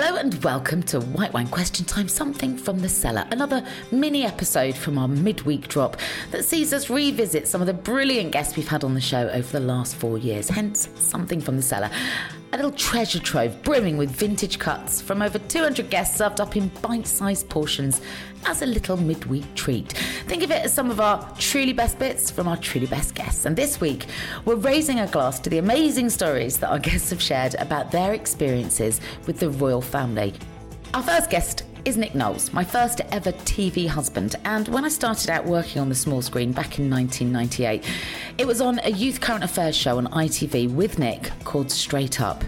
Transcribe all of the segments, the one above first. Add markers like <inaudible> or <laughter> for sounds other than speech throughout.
Hello and welcome to White Wine Question Time Something from the Cellar, another mini episode from our midweek drop that sees us revisit some of the brilliant guests we've had on the show over the last four years, hence Something from the Cellar. Little treasure trove brimming with vintage cuts from over 200 guests served up in bite sized portions as a little midweek treat. Think of it as some of our truly best bits from our truly best guests. And this week, we're raising a glass to the amazing stories that our guests have shared about their experiences with the royal family. Our first guest is Nick Knowles, my first ever TV husband. And when I started out working on the small screen back in 1998, it was on a youth current affairs show on ITV with Nick called Straight Up.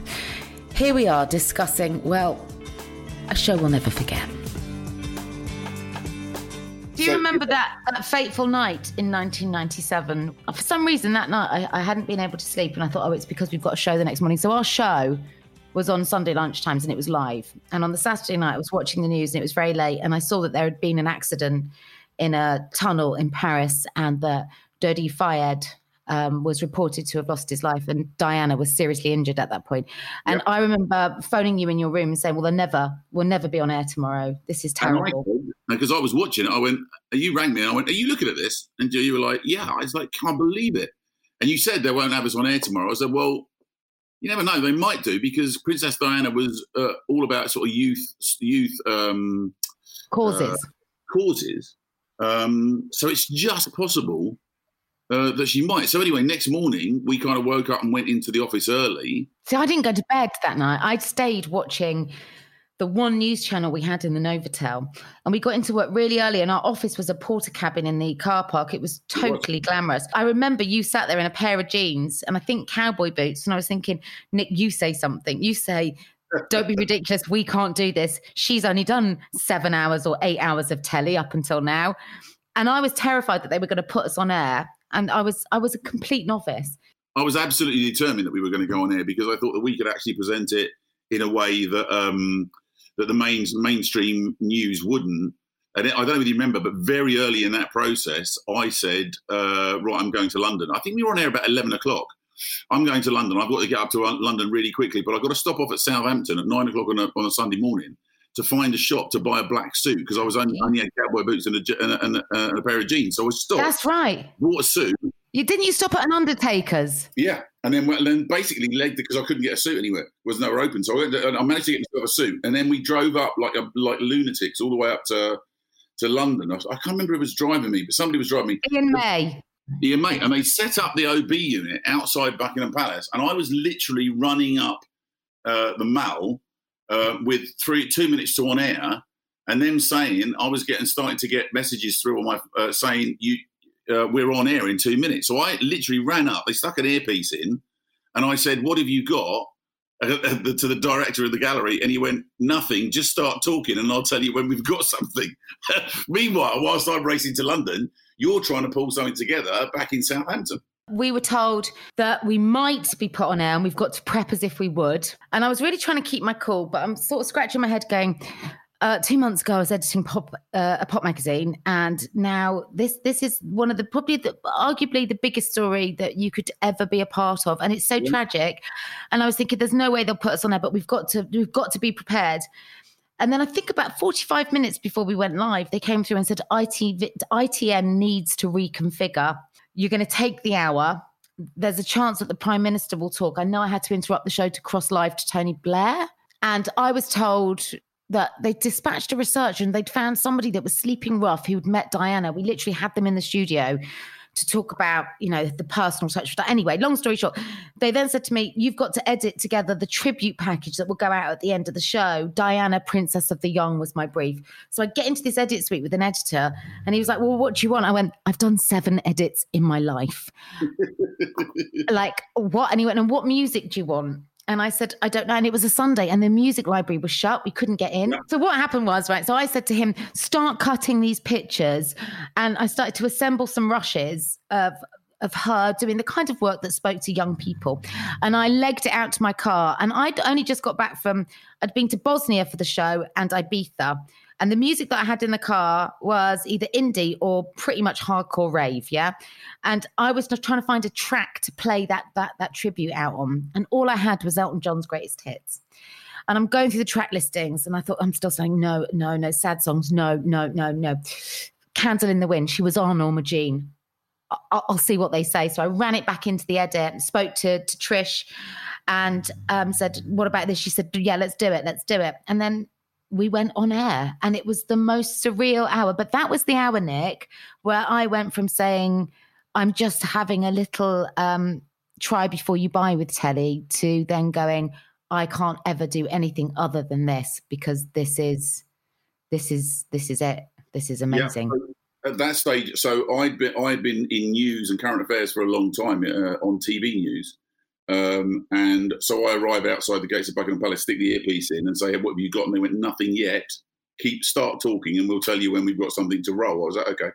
Here we are discussing, well, a show we'll never forget. Do you remember that, that fateful night in 1997? For some reason, that night I, I hadn't been able to sleep, and I thought, oh, it's because we've got a show the next morning. So our show was on Sunday lunchtimes and it was live. And on the Saturday night, I was watching the news and it was very late. And I saw that there had been an accident in a tunnel in Paris and that Dodi Fayed um, was reported to have lost his life and Diana was seriously injured at that point. And I remember phoning you in your room and saying, well, they'll never, we'll never be on air tomorrow. This is terrible. Because I, I was watching it, I went, you rang me and I went, are you looking at this? And you were like, yeah. I was like, can't believe it. And you said they won't have us on air tomorrow. I said, well, you never know. They might do because Princess Diana was uh, all about sort of youth, youth um, causes, uh, causes. Um, so it's just possible uh, that she might. So anyway, next morning we kind of woke up and went into the office early. See, I didn't go to bed that night. I stayed watching the one news channel we had in the Novotel. And we got into work really early, and our office was a Portakabin in the car park. It was totally it was. glamorous. I remember you sat there in a pair of jeans and I think cowboy boots. And I was thinking, Nick, you say something. You say, don't be ridiculous. We can't do this. She's only done seven hours or eight hours of telly up until now. And I was terrified that they were going to put us on air. And I was I was a complete novice. I was absolutely determined that we were going to go on air because I thought that we could actually present it in a way that um, that the main mainstream news wouldn't. And I don't know if you remember, but very early in that process, I said, uh, "Right, I'm going to London." I think we were on air about eleven o'clock. I'm going to London. I've got to get up to London really quickly, but I've got to stop off at Southampton at nine o'clock on a, on a Sunday morning to find a shop to buy a black suit because I was only, only had cowboy boots and a, and, a, and, a, and a, pair of jeans. So I was stopped. That's right. Bought a suit. You didn't you stop at an Undertaker's? Yeah, and then well, then basically legged because I couldn't get a suit anywhere. It was nowhere open, so I, went, I managed to get myself a suit, and then we drove up like a, like lunatics all the way up to to London. I, I can't remember who was driving me, but somebody was driving me. Ian May. Ian May, and they set up the OB unit outside Buckingham Palace, and I was literally running up uh, the Mall uh, with three two minutes to on air, and them saying I was getting starting to get messages through on my uh, saying you uh, we're on air in two minutes. So I literally ran up. They stuck an earpiece in, and I said, "What have you got?" <laughs> to the director of the gallery, and he went, "Nothing. Just start talking, and I'll tell you when we've got <laughs> something." <laughs> Meanwhile, whilst I'm racing to London, you're trying to pull something together back in Southampton. We were told that we might be put on air, and we've got to prep as if we would. And I was really trying to keep my cool, but I'm sort of scratching my head, going, uh, two months ago, I was editing pop uh, a pop magazine, and now this this is one of the probably the, arguably the biggest story that you could ever be a part of, and it's so yeah. tragic. And I was thinking, there's no way they'll put us on there, but we've got to we've got to be prepared. And then I think about 45 minutes before we went live, they came through and said IT, ITN needs to reconfigure. You're going to take the hour. There's a chance that the prime minister will talk. I know I had to interrupt the show to cross live to Tony Blair. And I was told that they dispatched a researcher and they'd found somebody that was sleeping rough who'd met Diana. We literally had them in the studio to talk about, you know, the personal touch. Anyway, long story short, they then said to me, You've got to edit together the tribute package that will go out at the end of the show. Diana, Princess of the Young, was my brief. So I get into this edit suite with an editor, and he was like, Well, what do you want? I went, I've done seven edits in my life. <laughs> like, what? And he went, And what music do you want? And I said, I don't know. And it was a Sunday and the music library was shut. We couldn't get in. So what happened was, right? So I said to him, start cutting these pictures. And I started to assemble some rushes of of her doing the kind of work that spoke to young people. And I legged it out to my car. And I'd only just got back from, I'd been to Bosnia for the show and Ibiza. And the music that I had in the car was either indie or pretty much hardcore rave, yeah. And I was trying to find a track to play that that that tribute out on, and all I had was Elton John's greatest hits. And I'm going through the track listings, and I thought I'm still saying no, no, no, sad songs, no, no, no, no. Candle in the Wind, she was on Norma Jean. I'll, I'll see what they say. So I ran it back into the edit, spoke to to Trish, and um, said, "What about this?" She said, "Yeah, let's do it, let's do it." And then we went on air and it was the most surreal hour. But that was the hour, Nick, where I went from saying, I'm just having a little um, try before you buy with telly to then going, I can't ever do anything other than this because this is this is this is it. This is amazing. Yeah, at that stage, so I'd been I'd been in news and current affairs for a long time uh, on TV news, um, and so I arrive outside the gates of Buckingham Palace, stick the earpiece in, and say, "What have you got?" And they went, "Nothing yet. Keep start talking, and we'll tell you when we've got something to roll." I was like, "Okay."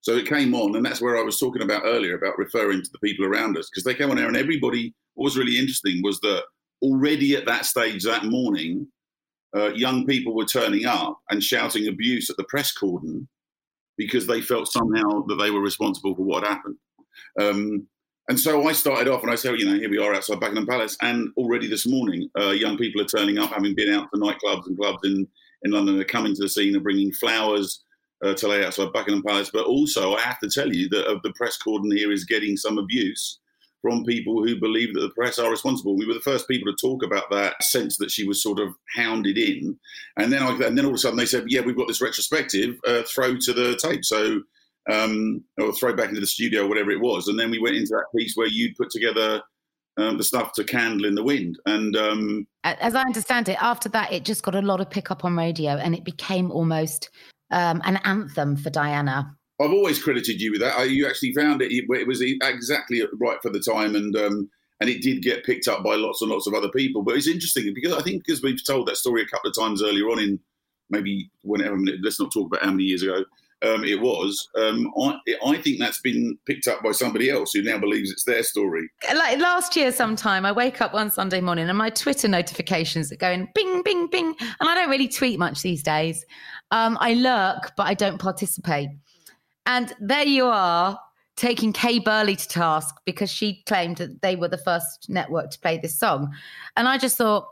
So it came on, and that's where I was talking about earlier about referring to the people around us because they came on air, and everybody. What was really interesting was that already at that stage that morning, uh, young people were turning up and shouting abuse at the press cordon because they felt somehow that they were responsible for what had happened. Um, and so I started off and I said, you know, here we are outside Buckingham Palace. And already this morning, uh, young people are turning up, having been out to nightclubs and clubs in, in London. They're coming to the scene and bringing flowers uh, to lay outside Buckingham Palace. But also, I have to tell you that uh, the press cordon here is getting some abuse from people who believe that the press are responsible. We were the first people to talk about that sense that she was sort of hounded in, and then I, and then all of a sudden they said, "Yeah, we've got this retrospective. Uh, throw to the tape." So um, or throw back into the studio, whatever it was. And then we went into that piece where you'd put together um, the stuff to Candle in the Wind. And um, as I understand it, after that, it just got a lot of pickup on radio and it became almost um, an anthem for Diana. I've always credited you with that. You actually found it; it was exactly right for the time, and um, and it did get picked up by lots and lots of other people. But it's interesting because I think because we've told that story a couple of times earlier on in maybe whenever. Let's not talk about how many years ago um, it was, um, I, I think that's been picked up by somebody else who now believes it's their story. Like last year, sometime I wake up one Sunday morning and my Twitter notifications are going bing, bing, bing. And I don't really tweet much these days. Um, I lurk, but I don't participate. And there you are taking Kay Burley to task because she claimed that they were the first network to play this song. And I just thought,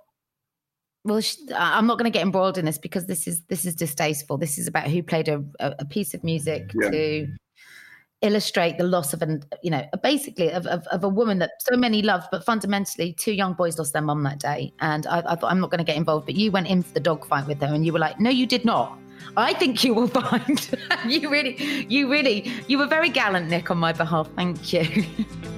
well i'm not going to get embroiled in this because this is this is distasteful this is about who played a, a piece of music yeah. to illustrate the loss of an you know basically of, of, of, a woman that so many loved but fundamentally two young boys lost their mum that day and I, I thought i'm not going to get involved but you went in for the dogfight with her and you were like no you did not I think you will <laughs> find. you really, you really, you were very gallant, Nick, on my behalf. Thank you. <laughs>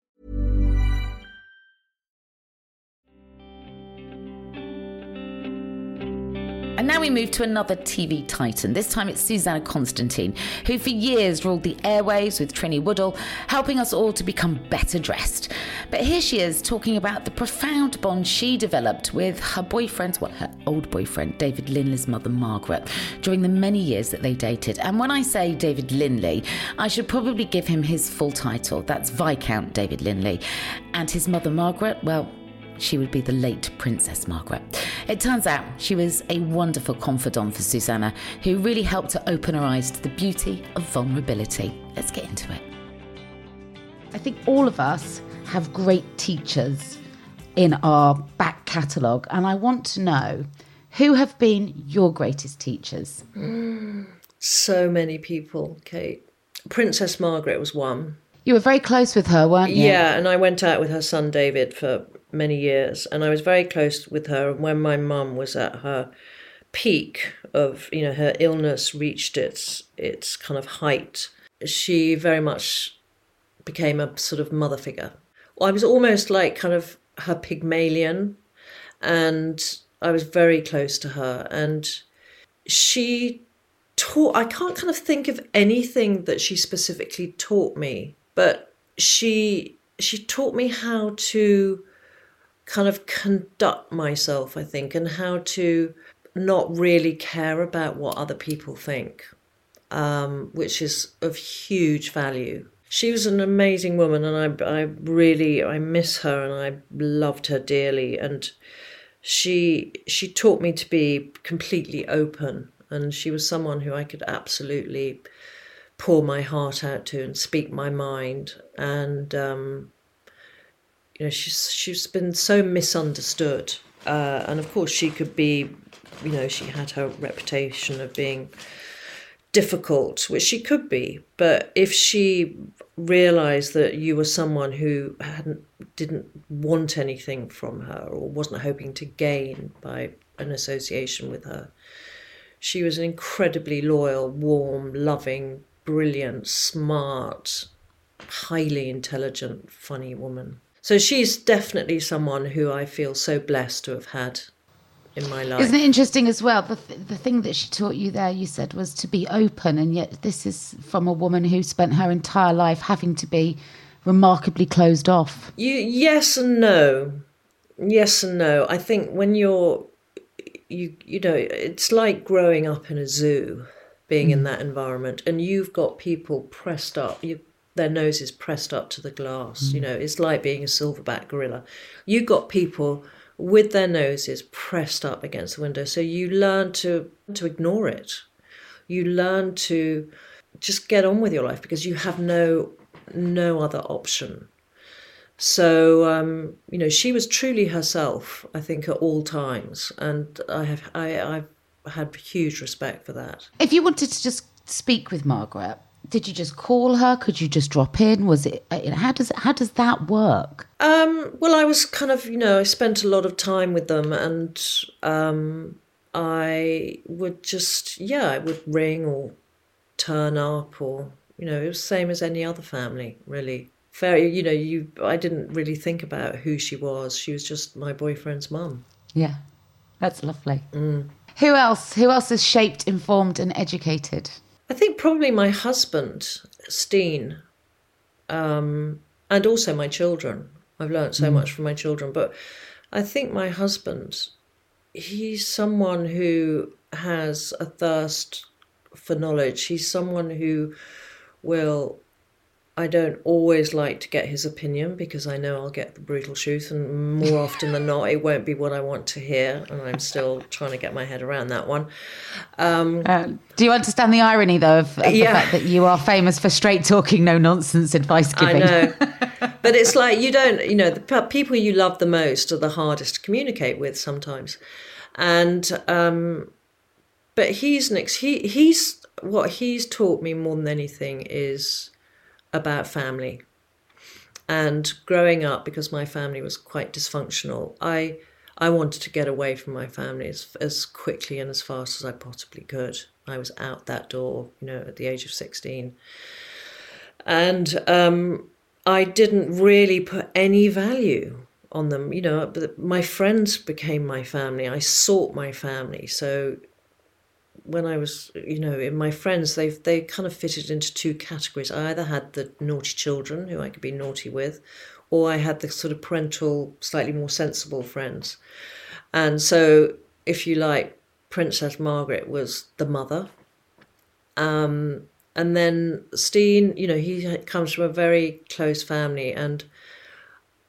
And now we move to another TV titan. This time it's Susannah Constantine, who for years ruled the airwaves with Trinny Woodall, helping us all to become better dressed. But here she is talking about the profound bond she developed with her boyfriend, well, her old boyfriend, David Linley's mother, Margaret, during the many years that they dated. And when I say David Linley, I should probably give him his full title. That's Viscount David Linley. And his mother, Margaret, well, she would be the late Princess Margaret. It turns out she was a wonderful confidant for Susannah, who really helped to open her eyes to the beauty of vulnerability. Let's get into it. I think all of us have great teachers in our back catalogue, and I want to know who have been your greatest teachers? <gasps> So many people, Kate. Princess Margaret was one. You were very close with her, weren't you? Yeah, and I went out with her son David for many years, and I was very close with her. And when my mum was at her peak of, you know, her illness reached its its kind of height, she very much became a sort of mother figure. I was almost like kind of her Pygmalion, and I was very close to her, and she taught. I can't kind of think of anything that she specifically taught me, but she she taught me how to kind of conduct myself, I think, and how to not really care about what other people think, um, which is of huge value. She was an amazing woman, and I, I really, I miss her, and I loved her dearly. And she, she taught me to be completely open, and she was someone who I could absolutely pour my heart out to and speak my mind. And um, you know, she's she's been so misunderstood, uh, and of course she could be, you know, she had her reputation of being difficult, which she could be. But if she realised that you were someone who hadn't didn't want anything from her or wasn't hoping to gain by an association with her, she was an incredibly loyal, warm, loving, brilliant, smart, highly intelligent, funny woman. So she's definitely someone who I feel so blessed to have had in my life. Isn't it interesting as well? The, th- the thing that she taught you there, you said, was to be open, and yet this is from a woman who spent her entire life having to be remarkably closed off. You yes and no, yes and no. I think when you're, you you know, it's like growing up in a zoo, being in mm. that environment, and you've got people pressed up. You their noses pressed up to the glass. You know, it's like being a silverback gorilla. You got people with their noses pressed up against the window, so you learn to to ignore it. You learn to just get on with your life because you have no no other option. So um, you know, she was truly herself. I think at all times, and I have I I've had huge respect for that. If you wanted to just speak with Margaret, did you just call her? Could you just drop in? Was it uh, how does how does that work? Um, well, I was kind of you know I spent a lot of time with them, and um, I would just yeah I would ring or turn up or you know it was same as any other family really. Very you know you I didn't really think about who she was. She was just my boyfriend's mum. Yeah, that's lovely. Who else? Who else is shaped, informed, and educated? I think probably my husband, Sten, um, and also my children. I've learnt so much from my children, but I think my husband, he's someone who has a thirst for knowledge. He's someone who will. I don't always like to get his opinion because I know I'll get the brutal truth, and more often than not, it won't be what I want to hear. And I'm still trying to get my head around that one. Um, Uh, do you understand the irony, though, of, of Yeah. the fact that you are famous for straight talking, no nonsense advice giving? I know. <laughs> but it's like you don't, you know, the people you love the most are the hardest to communicate with sometimes. And, um, but he's next, he, he's, what he's taught me more than anything is about family. And growing up, because my family was quite dysfunctional, I, I wanted to get away from my family as, as quickly and as fast as I possibly could. I was out that door, you know, at the age of 16 and um, I didn't really put any value on them. You know, my friends became my family. I sought my family. So when I was, you know, in my friends, they they kind of fitted into two categories. I either had the naughty children who I could be naughty with, or I had the sort of parental, slightly more sensible friends. And so, if you like, Princess Margaret was the mother. Um, and then Sten, you know, he comes from a very close family, and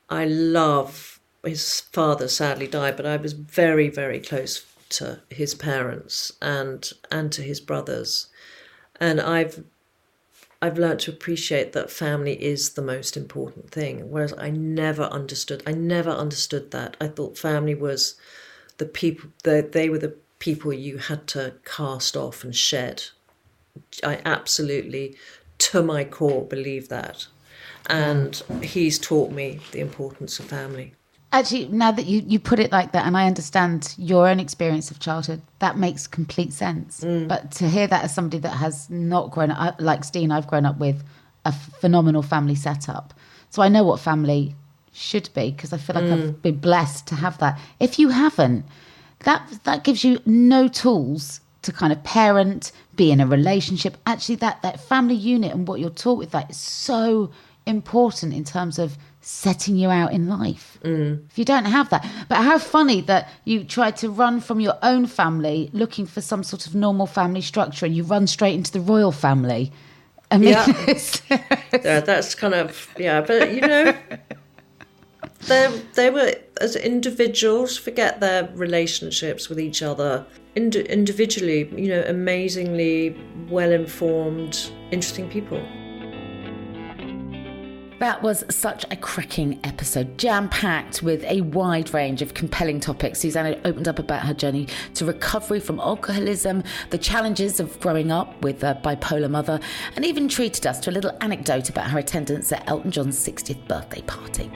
I love his father. Sadly died, but I was very, very close to his parents and and to his brothers, and I've I've learned to appreciate that family is the most important thing. Whereas I never understood, I never understood that. I thought family was the people, they, they were the people you had to cast off and shed. I absolutely, to my core, believe that. And he's taught me the importance of family. Actually, now that you, you put it like that, and I understand your own experience of childhood, that makes complete sense. Mm. But to hear that as somebody that has not grown up, like Sten, I've grown up with a phenomenal family setup. So I know what family should be because I feel like Mm. I've been blessed to have that. If you haven't, that that gives you no tools to kind of parent, be in a relationship. Actually, that that family unit and what you're taught with that is so important in terms of setting you out in life. Mm. If you don't have that, but how funny that you tried to run from your own family looking for some sort of normal family structure, and you run straight into the royal family. I mean, Yeah. <laughs> Yeah, that's kind of yeah, but you know, <laughs> they they were as individuals. Forget their relationships with each other. Ind- individually, you know, amazingly well informed, interesting people. That was such a cracking episode, jam packed with a wide range of compelling topics. Susannah opened up about her journey to recovery from alcoholism, the challenges of growing up with a bipolar mother, and even treated us to a little anecdote about her attendance at Elton John's 60th birthday party.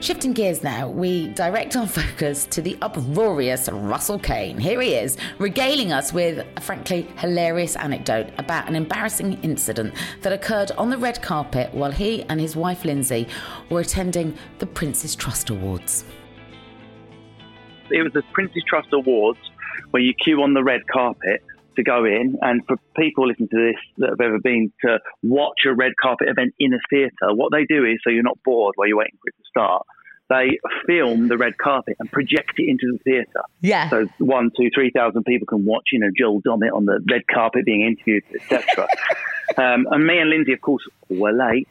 Shifting gears now, we direct our <laughs> focus to the uproarious Russell Kane. Here he is, regaling us with a frankly hilarious anecdote about an embarrassing incident that occurred on the red carpet while he and his wife Lindsay were attending the Prince's Trust Awards. it was the Prince's Trust Awards where you queue on the red carpet to go in. And for people listening to this that have ever been to watch a red carpet event in a theatre, what they do is so you're not bored while you're waiting for it to start. They film the red carpet and project it into the theatre. Yeah. So one, two, three thousand people can watch, you know, Joel Dommett on the red carpet being interviewed, etc. <laughs> Um, and me and Lindsay, of course, were late.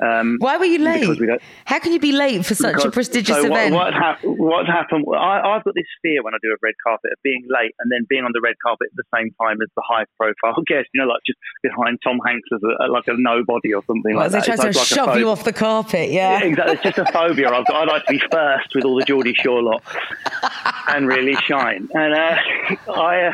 Um, Why were you late? we How can you be late for such a prestigious so event? What, what, hap- what happened? I, I've got this fear when I do a red carpet of being late and then being on the red carpet at the same time as the high profile <laughs> guest. You know, like just behind Tom Hanks as a, like a nobody or something What, like they that. try It's to like- shove you off the carpet, yeah? Yeah, exactly. It's just a phobia. I've got, I like to be first with all the Geordie Shore lot <laughs> and really shine. And uh, I, uh,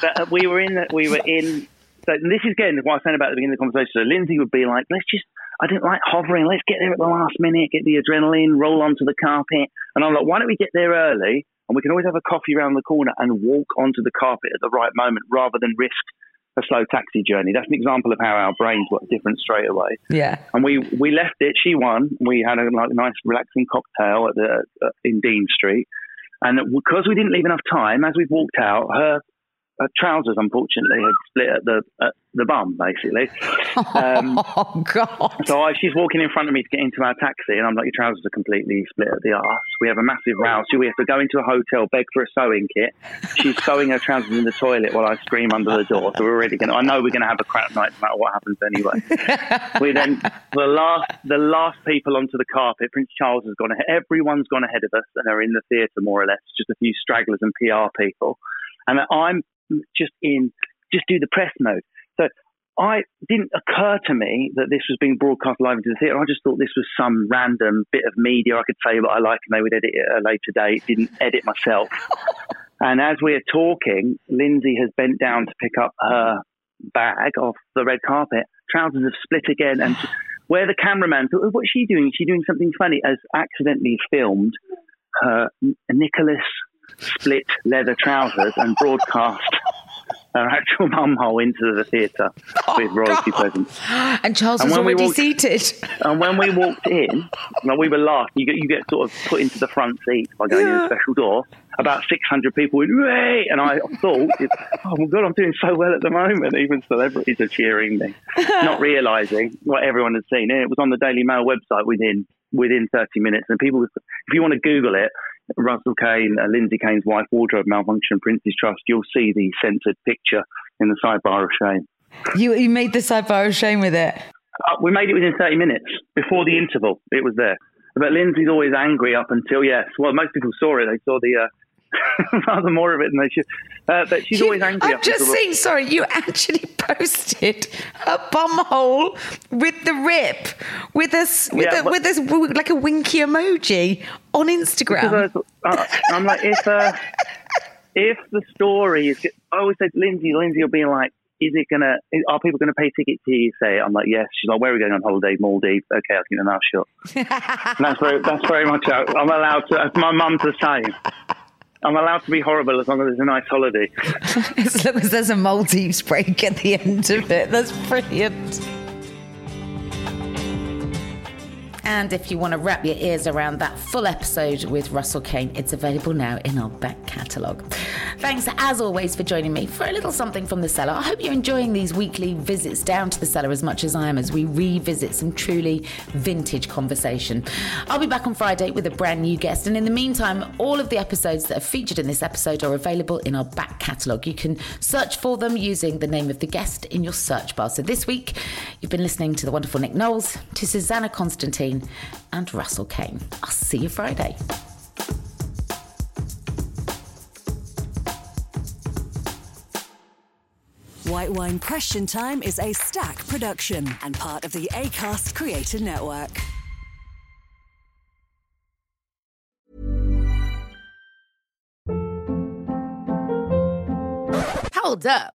but we were in. We were in. So this is again what I was saying about the beginning of the conversation. So Lindsay would be like, "Let's just." I didn't like hovering. Let's get there at the last minute, get the adrenaline, roll onto the carpet. And I'm like, why don't we get there early? And we can always have a coffee around the corner and walk onto the carpet at the right moment rather than risk a slow taxi journey. That's an example of how our brains work different straight away. Yeah. And we, we left it. She won. We had a like nice relaxing cocktail at the uh, in Dean Street, and because we didn't leave enough time, as we walked out, her, her trousers unfortunately had split at the at the bum basically. <laughs> Um, oh God! So I, she's walking in front of me to get into our taxi, and I'm like, "Your trousers are completely split at the arse." We have a massive row, so we have to go into a hotel, beg for a sewing kit. She's sewing her trousers in the toilet while I scream under the door. So we're already going. to I know we're going to have a crap night, no matter what happens anyway. <laughs> we then the last the last people onto the carpet. Prince Charles has gone ahead. Everyone's gone ahead of us, and are in the theatre more or less. Just a few stragglers and PR people, and I'm just in just do the press mode. So I didn't occur to me that this was being broadcast live into the theatre. I just thought this was some random bit of media I could say what I like, and they would edit it at a later date. Didn't edit myself. <laughs> and as we're talking, Lindsay has bent down to pick up her bag off the red carpet. Trousers have split again, and where the cameraman thought, oh, "What's she doing? Is she doing something funny?" Has accidentally filmed her Nicholas split leather trousers and broadcast <laughs> her actual mum hole into the theatre oh, with royalty presents. And Charles And was already walked- seated. And when we walked in, like we were last, you get you get sort of put into the front seat by going in a special door. About 600 people went, "Way!" and I thought, "Oh my god, I'm doing so well at the moment." Even celebrities are cheering me, not <laughs> realising what everyone had seen. And it was on the Daily Mail website within within 30 minutes. And people, if you want to Google it, Russell Kane, uh, Lindsay Kane's wife, wardrobe malfunction, Prince's Trust, you'll see the censored picture in the sidebar of shame. You you made the sidebar of shame with it. Uh, we made it within 30 minutes before the interval. It was there. But Lindsay's always angry up until, yes. Well, most people saw it. They saw the, uh, <laughs> rather more of it than they should. Uh, but she's You- always angry I'm just saying, sorry, you actually <laughs> posted a bum hole with the rip, with us, with Yeah, a, with us, like a winky emoji on Instagram. I, uh, I'm like, if, uh, if the story is, I always say to Lindsay, Lindsay will be like, is it gonna? Are people gonna pay tickets to you? Say. I'm like, yes. She's like, where are we going on holiday? Maldives. Okay, I'll keep my mouth shut. <laughs> That's very, that's very much how I'm allowed to. My mum's the same. I'm allowed to be horrible as long as it's a nice holiday. <laughs> as long as there's a Maldives break at the end of it. That's brilliant. And if you want to wrap your ears around that full episode with Russell Kane, it's available now in our back catalogue. Thanks as always for joining me for a little something from the cellar. I hope you're enjoying these weekly visits down to the cellar as much as I am as we revisit some truly vintage conversation. I'll be back on Friday with a brand new guest, and in the meantime, all of the episodes that are featured in this episode are available in our back catalogue. You can search for them using the name of the guest in your search bar. So this week, you've been listening to the wonderful Nick Knowles, to Susannah Constantine, and Russell Kane. I'll see you Friday. White Wine Question Time is a stack production and part of the ACAST Creator Network. Hold up.